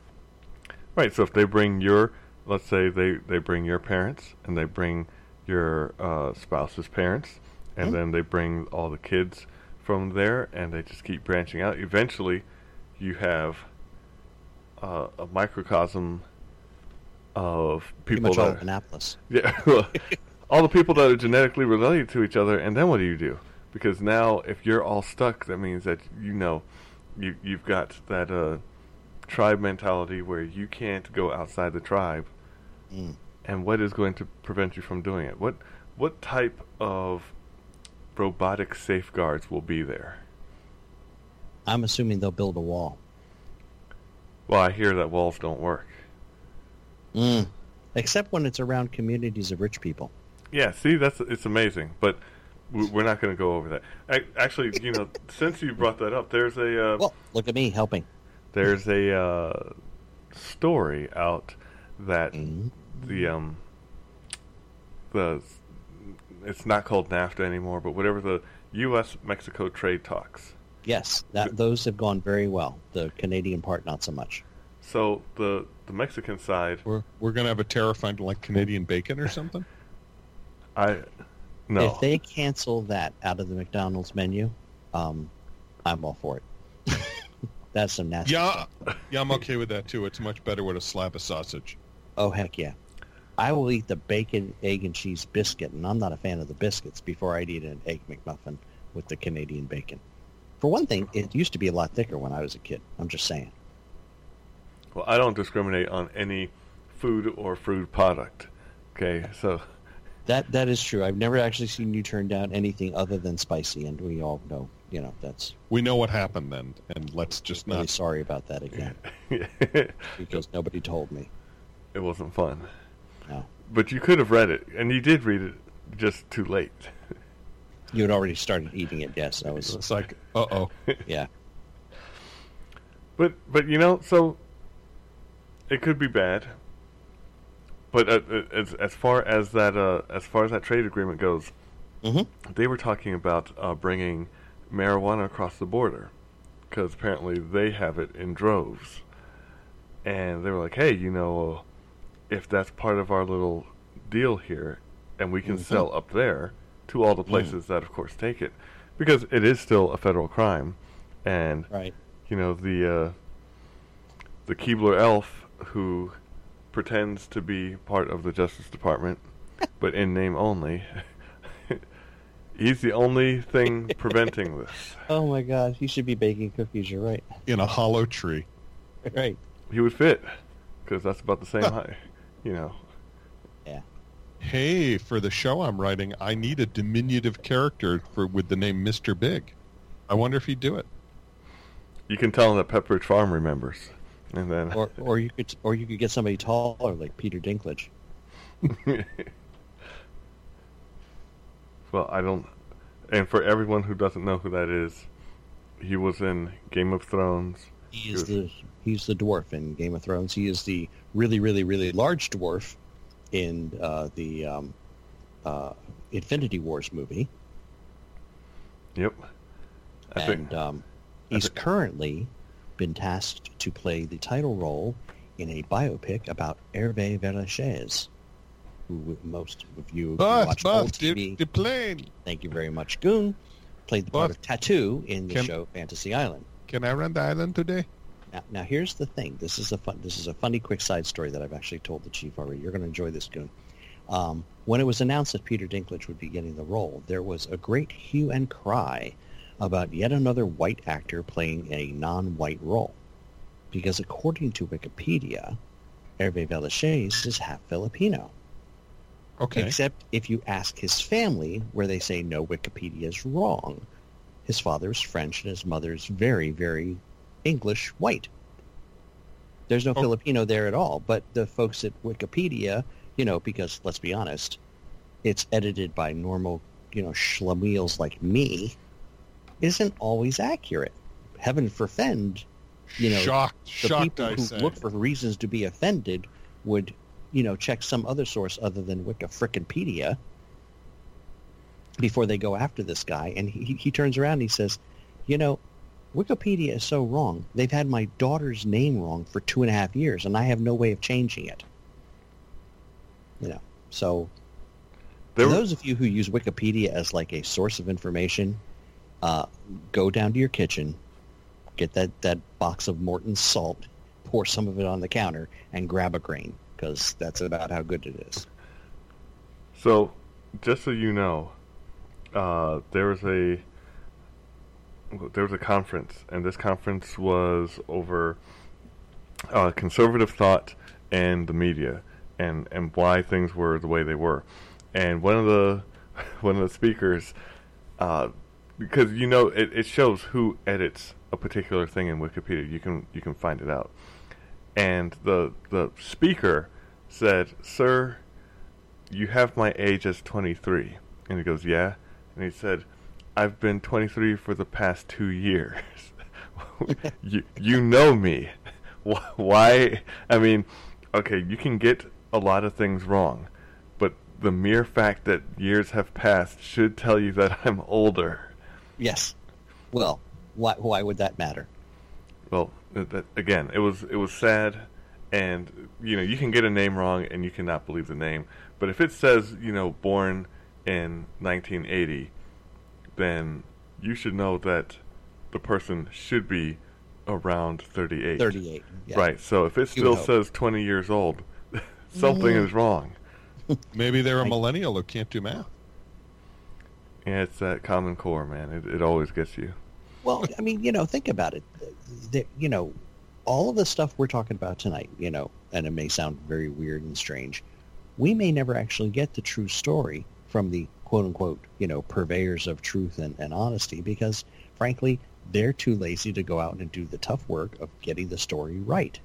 Speaker 3: Right. So if they bring your, let's say they they bring your parents and they bring your uh, spouse's parents, and
Speaker 1: Mhm.
Speaker 3: then they bring all the kids from there, and they just keep branching out. Eventually, you have uh, a microcosm of
Speaker 1: Pretty
Speaker 3: people
Speaker 1: much all
Speaker 3: that
Speaker 1: of Annapolis.
Speaker 3: yeah, all the people that are genetically related to each other, and then what do you do? Because now, if you're all stuck, that means that you know, you you've got that uh, tribe mentality where you can't go outside the tribe.
Speaker 1: Mm.
Speaker 3: And what is going to prevent you from doing it? What what type of robotic safeguards will be there?
Speaker 1: I'm assuming they'll build a wall.
Speaker 3: Well, I hear that walls don't work.
Speaker 1: Mm. Except when it's around communities of rich people.
Speaker 3: Yeah, see, that's it's amazing, but we're not going to go over that. Ac- Actually, you know, since you brought that up, there's a uh,
Speaker 1: Well, look at me helping.
Speaker 3: there's a uh, story out that
Speaker 1: Mhm.
Speaker 3: the um the it's not called NAFTA anymore, but whatever the U.S. Mexico trade talks.
Speaker 1: Yes, that, those have gone very well. The Canadian part, not so much.
Speaker 3: So the the Mexican side,
Speaker 2: We're we're gonna have a terrifying like Canadian bacon or something.
Speaker 3: I no.
Speaker 1: If they cancel that out of the McDonald's menu, um, I'm all for it. That's some nasty
Speaker 2: Yeah,
Speaker 1: stuff.
Speaker 2: yeah, I'm okay with that too. It's much better with a slab of sausage.
Speaker 1: Oh heck yeah. I will eat the bacon, egg, and cheese biscuit, and I'm not a fan of the biscuits before I'd eat an egg McMuffin with the Canadian bacon. For one thing, it used to be a lot thicker when I was a kid. I'm just saying.
Speaker 3: Well, I don't discriminate on any food or food product. Okay, so
Speaker 1: That that is true. I've never actually seen you turn down anything other than spicy, and we all know, you know, that's
Speaker 2: We know what happened then, and let's just
Speaker 1: really
Speaker 2: not.
Speaker 1: sorry about that again because nobody told me.
Speaker 3: It wasn't fun.
Speaker 1: No,
Speaker 3: But you could have read it, and you did read it just too late.
Speaker 1: you had already started eating it. Yes, I was.
Speaker 2: It's like, uh oh.
Speaker 1: Yeah,
Speaker 3: But but you know, so it could be bad. But uh, uh, as as far as that uh, as far as that trade agreement goes,
Speaker 1: hmm
Speaker 3: they were talking about uh, bringing marijuana across the border because apparently they have it in droves, and they were like, "Hey, you know, if that's part of our little deal here, and we can
Speaker 1: Mhm.
Speaker 3: sell up there to all the places that, of course, take it, because it is still a federal crime, and
Speaker 1: right.
Speaker 3: you know the uh, the Keebler elf who pretends to be part of the Justice Department, but in name only. He's the only thing preventing this.
Speaker 1: Oh my God, He should be baking cookies. You're right.
Speaker 2: In a hollow tree.
Speaker 1: Right.
Speaker 3: He would fit because that's about the same height, you know.
Speaker 1: Yeah.
Speaker 2: Hey, for the show I'm writing, I need a diminutive character for with the name Mr. Big. I wonder if he'd do it.
Speaker 3: You can tell him that Pepperidge Farm remembers, and then
Speaker 1: Or or you could or you could get somebody taller like Peter Dinklage.
Speaker 3: well, I don't. And for everyone who doesn't know who that is, he was in Game of Thrones.
Speaker 1: He is
Speaker 3: Good.
Speaker 1: the he's the dwarf in Game of Thrones. He is the really really really large dwarf in uh, the um, uh, Infinity Wars movie,
Speaker 3: Yep. I
Speaker 1: and
Speaker 3: think
Speaker 1: um,
Speaker 3: I
Speaker 1: he's
Speaker 3: think-
Speaker 1: currently been tasked to play the title role in a biopic about Hervé Villechaize, who most of you who
Speaker 2: But,
Speaker 1: watch old
Speaker 2: but, the,
Speaker 1: TV,
Speaker 2: the plane.
Speaker 1: thank you very much, Goon, played the part of Tattoo in the
Speaker 2: Can-
Speaker 1: show Fantasy Island.
Speaker 2: Can I run the island today?
Speaker 1: Now, now here's the thing. This is a fun. This is a funny, quick side story that I've actually told the chief already. You're going to enjoy this, Goon. Um, when it was announced that Peter Dinklage would be getting the role, there was a great hue and cry about yet another white actor playing a non-white role, because according to Wikipedia, Hervé Villechaize is half Filipino.
Speaker 2: Okay.
Speaker 1: Except if you ask his family, where they say no, Wikipedia is wrong. His father is French and his mother's very, very English white. There's no
Speaker 2: Oh.
Speaker 1: Filipino there at all. But the folks at Wikipedia, you know, because let's be honest, it's edited by normal, you know, schlemiels like me, isn't always accurate. Heaven forfend, you know,
Speaker 2: shocked,
Speaker 1: the
Speaker 2: shocked,
Speaker 1: people
Speaker 2: I
Speaker 1: who
Speaker 2: say.
Speaker 1: look for reasons to be offended would, you know, check some other source other than Wiki Frickinpedia before they go after this guy. And he, he turns around and he says, you know, Wikipedia is so wrong. They've had my daughter's name wrong for two and a half years, and I have no way of changing it. You know, so
Speaker 3: There
Speaker 1: for those of you who use Wikipedia as like a source of information, uh, go down to your kitchen, get that, that box of Morton's salt, pour some of it on the counter, and grab a grain because that's about how good it is.
Speaker 3: So, just so you know, uh, there was a there was a conference, and this conference was over uh, conservative thought and the media, and and why things were the way they were. And one of the one of the speakers, uh, because you know it, it shows who edits a particular thing in Wikipedia. You can you can find it out. and the the speaker said, "Sir, you have my age as 23." And he goes, "Yeah." And he said, "I've been 23 for the past 2 years." you you know me. Why? I mean, okay, you can get a lot of things wrong, but the mere fact that years have passed should tell you that I'm older.
Speaker 1: Yes. Well, why why would that matter?
Speaker 3: Well, uh, that, again, it was it was sad, and you know you can get a name wrong and you cannot believe the name. But if it says you know born in 1980, then you should know that the person should be around 38.
Speaker 1: 38. Yeah.
Speaker 3: Right. So if it still says 20 years old, something is wrong.
Speaker 2: Maybe they're a millennial who can't do math.
Speaker 3: Yeah, it's that common core, man. It, it always gets you.
Speaker 1: Well, I mean, you know, think about it. The, you know, all of the stuff we're talking about tonight, you know, and it may sound very weird and strange, we may never actually get the true story from the quote unquote, you know, purveyors of truth and, and honesty because, frankly, they're too lazy to go out and do the tough work of getting the story right.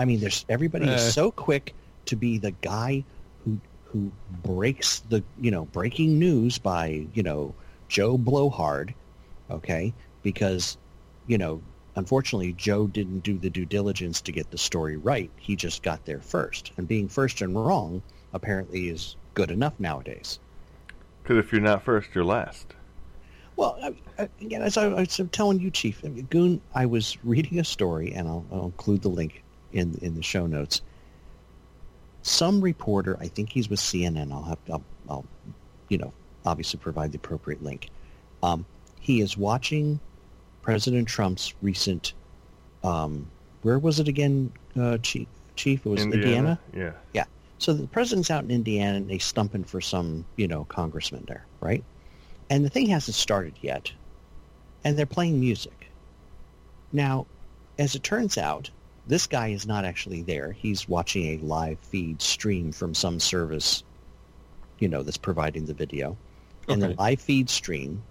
Speaker 1: I mean, there's everybody uh. is so quick to be the guy who who breaks the you know breaking news by you know Joe Blowhard, okay? Because you know, unfortunately, Joe didn't do the due diligence to get the story right. He just got there first, and being first and wrong apparently is good enough nowadays.
Speaker 3: Because if you're not first, you're last.
Speaker 1: Well, again, as I was telling you, Chief, I mean, Goon, I was reading a story, and I'll, I'll include the link in in the show notes. Some reporter, I think he's with CNN. I'll have, I'll, I'll you know, obviously provide the appropriate link. Um, he is watching President Trump's recent, um, where was it again, uh, Chief? Chief, it was Indiana. Indiana.
Speaker 3: Yeah.
Speaker 1: Yeah. So the president's out in Indiana, and he's stumping for some, you know, congressman there, right? And the thing hasn't started yet. And they're playing music. Now, as it turns out, this guy is not actually there. He's watching a live feed stream from some service, you know, that's providing the video. Okay. And the live feed stream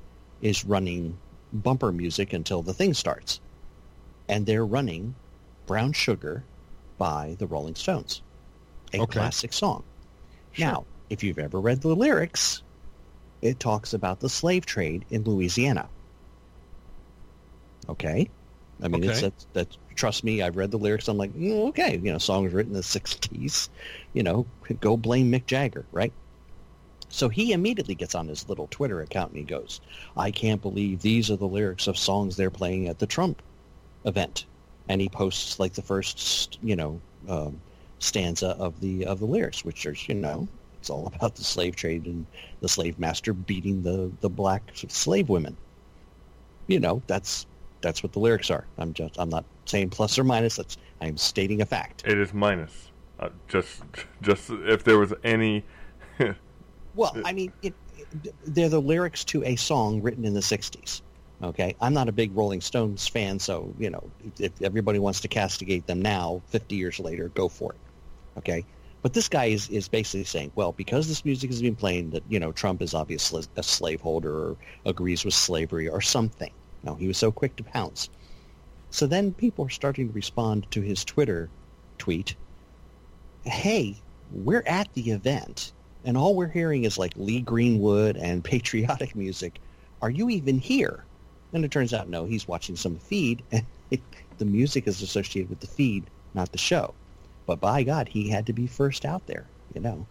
Speaker 1: is running bumper music until the thing starts. And they're running Brown Sugar by the Rolling Stones, a okay. classic song. Sure. Now, if you've ever read the lyrics, it talks about the slave trade in Louisiana. Okay, I mean, okay. it's that, that. Trust me, I've read the lyrics. I'm like, mm, okay, you know, songs written in the '60s. You know, go blame Mick Jagger, right? So he immediately gets on his little Twitter account and he goes, "I can't believe these are the lyrics of songs they're playing at the Trump event," and he posts like the first, you know, um, stanza of the of the lyrics, which are, you know, it's all about the slave trade and the slave master beating the, the black slave women. You know, that's that's what the lyrics are. I'm just I'm not saying plus or minus. That's I'm stating a fact.
Speaker 3: It is minus. Uh, just just if there was any.
Speaker 1: well, I mean, it, it, they're the lyrics to a song written in the '60s. Okay, I'm not a big Rolling Stones fan, so you know, if everybody wants to castigate them now, 50 years later, go for it. Okay, but this guy is, is basically saying, well, because this music has been playing, that you know Trump is obviously a slaveholder or agrees with slavery or something. No, he was so quick to pounce. So then people are starting to respond to his Twitter tweet. Hey, we're at the event, and all we're hearing is like Lee Greenwood and patriotic music. Are you even here? And it turns out, no, he's watching some feed, and it, the music is associated with the feed, not the show. But by God, he had to be first out there, you know,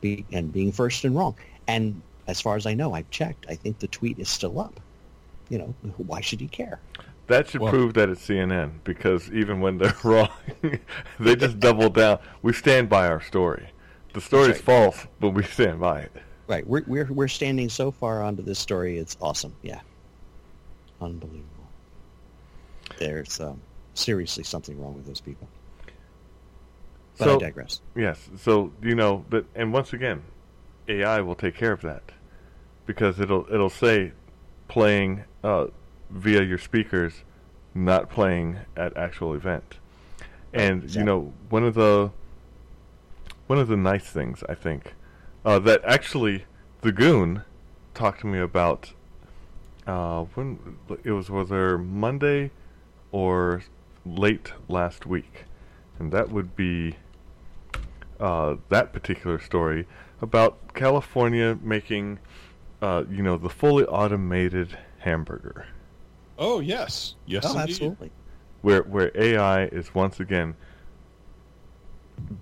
Speaker 1: be, and being first and wrong. And as far as I know, I've checked. I think the tweet is still up. You know, why should he care?
Speaker 3: That should well, prove that it's CNN because even when they're wrong, they just double down. We stand by our story. The story right. false, but we stand by it.
Speaker 1: Right. We're we're we're standing so far onto this story. It's awesome. Yeah. Unbelievable. There's um, seriously something wrong with those people. But so, I digress.
Speaker 3: Yes. So you know, but and once again, AI will take care of that because it'll it'll say playing uh, via your speakers, not playing at actual event. And exactly. you know, one of the one of the nice things I think uh, that actually the goon talked to me about uh, when it was whether Monday or late last week and that would be uh, that particular story about California making, uh, you know, the fully automated hamburger,
Speaker 2: Oh yes, yes,
Speaker 1: oh, absolutely.
Speaker 3: where where AI is once again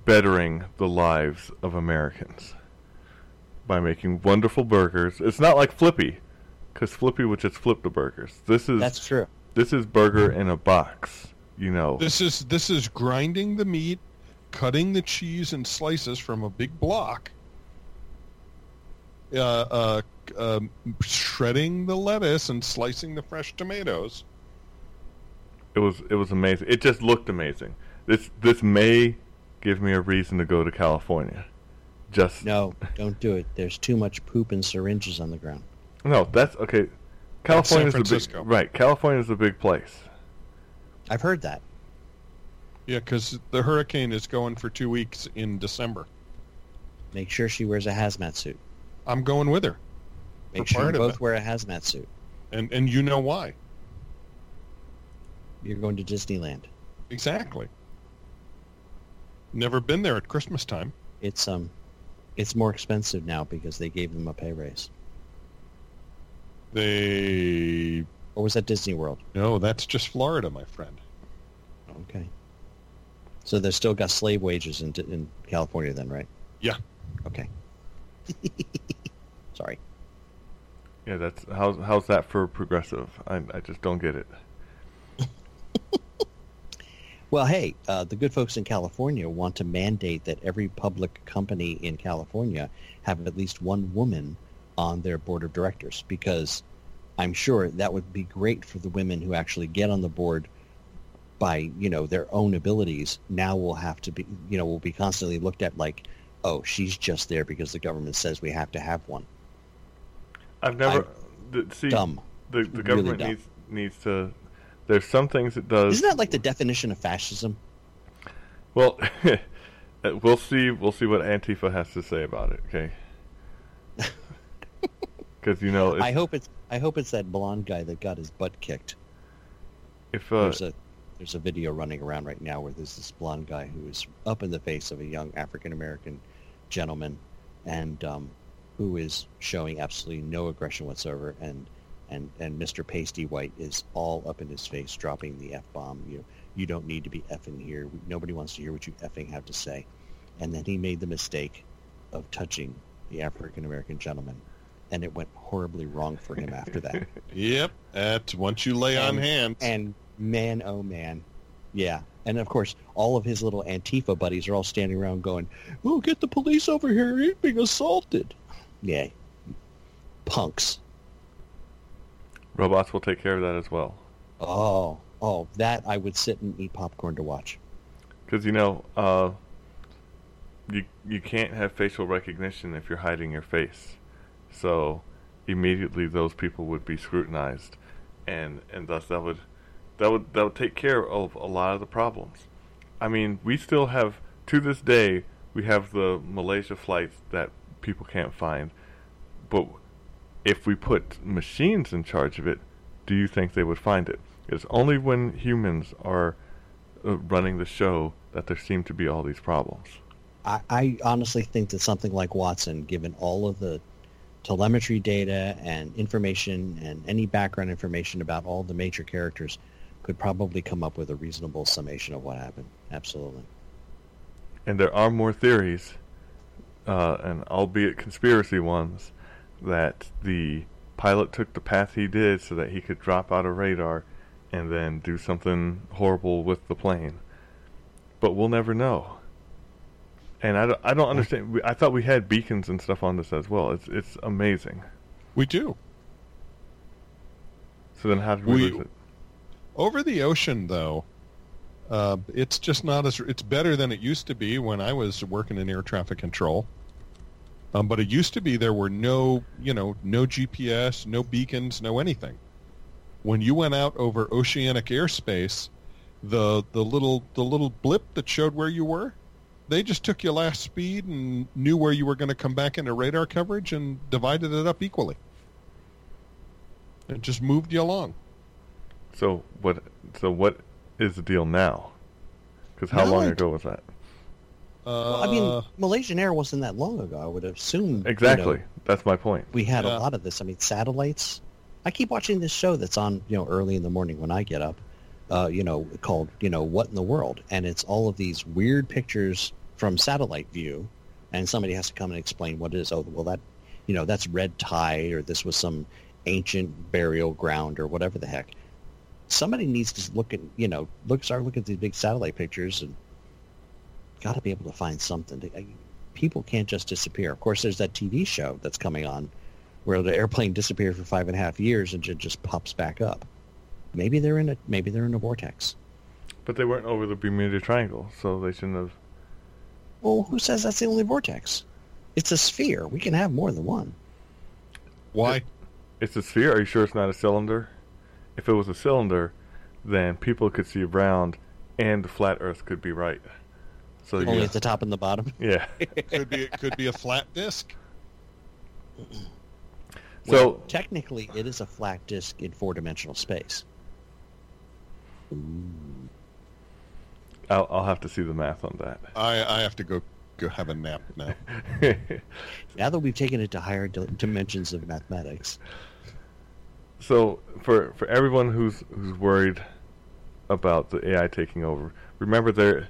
Speaker 3: bettering the lives of Americans by making wonderful burgers. It's not like Flippy, because Flippy would just flip the burgers. This is
Speaker 1: That's true.
Speaker 3: this is burger in a box. You know,
Speaker 2: This is this is grinding the meat, cutting the cheese in slices from a big block. Uh, uh, um, shredding the lettuce and slicing the fresh tomatoes.
Speaker 3: it was it was amazing. It just looked amazing. This this may give me a reason to go to California. Just
Speaker 1: No, don't do it. There's too much poop and syringes on the ground.
Speaker 3: no, that's okay. California's the
Speaker 2: Francisco.
Speaker 3: big right. California's a big place.
Speaker 1: I've heard that.
Speaker 2: Yeah, because the hurricane is going for two weeks in December.
Speaker 1: Make sure she wears a hazmat suit.
Speaker 2: I'm going with her,
Speaker 1: Make sure you both
Speaker 2: it.
Speaker 1: wear a hazmat suit.
Speaker 2: and and you know why
Speaker 1: You're going to Disneyland.
Speaker 2: exactly. Never been there at Christmas time.
Speaker 1: It's um, it's more expensive now because they gave them a pay raise.
Speaker 2: They
Speaker 1: Or was that Disney World?
Speaker 2: no, that's just Florida, my friend.
Speaker 1: Okay. So they've still got slave wages in in California, then, right?
Speaker 2: Yeah.
Speaker 1: Okay. Sorry.
Speaker 3: Yeah, that's how's how's that for progressive? I I just don't get it.
Speaker 1: Well, hey, uh, the good folks in California want to mandate that every public company in California have at least one woman on their board of directors because I'm sure that would be great for the women who actually get on the board by, you know, their own abilities. Now we'll have to be, you know, will be constantly looked at like, oh, she's just there because the government says we have to have one.
Speaker 3: I've never the, see
Speaker 1: Dumb.
Speaker 3: the the
Speaker 1: Really
Speaker 3: government
Speaker 1: dumb.
Speaker 3: needs needs to. There's some things it does.
Speaker 1: Isn't that like the definition of fascism?
Speaker 3: Well, we'll see. We'll see what Antifa has to say about it. Okay. Because you know,
Speaker 1: I hope it's I hope it's that blonde guy that got his butt kicked.
Speaker 3: if uh,
Speaker 1: there's a there's a video running around right now where there's this blonde guy who is up in the face of a young African American gentleman, and um, who is showing absolutely no aggression whatsoever, and and and Mr. Pasty White is all up in his face, dropping the f bomb. You you don't need to be effing here. Nobody wants to hear what you effing have to say. And then he made the mistake of touching the African American gentleman, and it went horribly wrong for him after that.
Speaker 2: Yep, that's once you lay on
Speaker 1: And-
Speaker 2: hands.
Speaker 1: And man, oh man, yeah. And of course, all of his little Antifa buddies are all standing around going, "Oh, get the police over here! He's being assaulted." Yeah, punks.
Speaker 3: robots will take care of that as well.
Speaker 1: Oh, oh, that I would sit and eat popcorn to watch.
Speaker 3: Because you know, uh, you you can't have facial recognition if you're hiding your face, so immediately those people would be scrutinized, and and thus that would that would that would take care of a lot of the problems. I mean, we still have to this day we have the Malaysia flights that people can't find, but if we put machines in charge of it, do you think they would find it? It's only when humans are uh, running the show that there seem to be all these problems.
Speaker 1: I, I honestly think that something like Watson, given all of the telemetry data and information and any background information about all the major characters, could probably come up with a reasonable summation of what happened. Absolutely.
Speaker 3: And there are more theories, uh, and albeit conspiracy ones, that the pilot took the path he did so that he could drop out of radar and then do something horrible with the plane. But we'll never know. And I don't, I don't understand. I thought we had beacons and stuff on this as well. It's it's amazing.
Speaker 2: we do.
Speaker 3: So then how did we,
Speaker 2: We-
Speaker 3: lose it?
Speaker 2: Over the ocean, though, uh, it's just not as it's better than it used to be when I was working in air traffic control. Um, but it used to be there were no, you know, no GPS, no beacons, no anything. When you went out over oceanic airspace, the the little the little blip that showed where you were, they just took your last speed and knew where you were going to come back into radar coverage and divided it up equally. It just moved you along.
Speaker 3: So what? So what is the deal now? Because how
Speaker 1: No,
Speaker 3: long
Speaker 1: it-
Speaker 3: ago was that?
Speaker 2: Uh,
Speaker 1: Well, I mean, Malaysian Air wasn't that long ago. I would assume. you know,
Speaker 3: Exactly. That's my point.
Speaker 1: we had
Speaker 2: Yeah.
Speaker 1: a lot of this. I mean, satellites. I keep watching this show that's on, you know, early in the morning when I get up. Uh, you know, called you know what in the world, and it's all of these weird pictures from satellite view, and somebody has to come and explain what it is. Oh, well, that, you know, that's red tide, or this was some ancient burial ground, or whatever the heck. Somebody needs to look at, you know, look start looking at these big satellite pictures, and got to be able to find something. To, I, people can't just disappear. Of course, there's that TV show that's coming on where the airplane disappeared for five and a half years and ju- just pops back up. Maybe they're in a maybe they're in a vortex.
Speaker 3: But they weren't over the Bermuda Triangle, so they shouldn't have.
Speaker 1: Well, who says that's the only vortex? It's a sphere. We can have more than one.
Speaker 2: why?
Speaker 3: It's a sphere. Are you sure it's not a cylinder? If it was a cylinder, then people could see around, and the flat Earth could be right. So
Speaker 1: Only
Speaker 3: yeah,
Speaker 1: at the top and the bottom.
Speaker 3: yeah.
Speaker 2: could be could be a flat disc.
Speaker 3: So
Speaker 1: Well, technically, it is a flat disk in four-dimensional space.
Speaker 3: I'll, I'll have to see the math on that.
Speaker 2: I I have to go go have a nap now.
Speaker 1: Now that we've taken it to higher dimensions of mathematics,
Speaker 3: so for for everyone who's who's worried about the AI taking over, remember they're,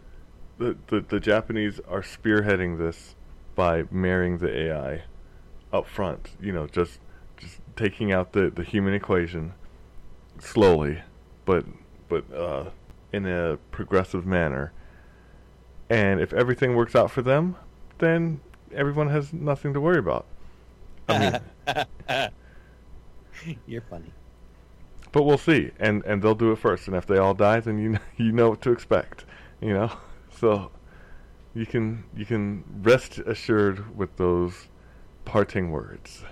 Speaker 3: the, the the Japanese are spearheading this by marrying the AI up front. You know, just just taking out the, the human equation slowly, but but uh, in a progressive manner. And if everything works out for them, then everyone has nothing to worry about. I mean,
Speaker 1: you're funny.
Speaker 3: But we'll see, and and they'll do it first. And if they all die, then you kn- you know what to expect. You know, so you can you can rest assured with those parting words.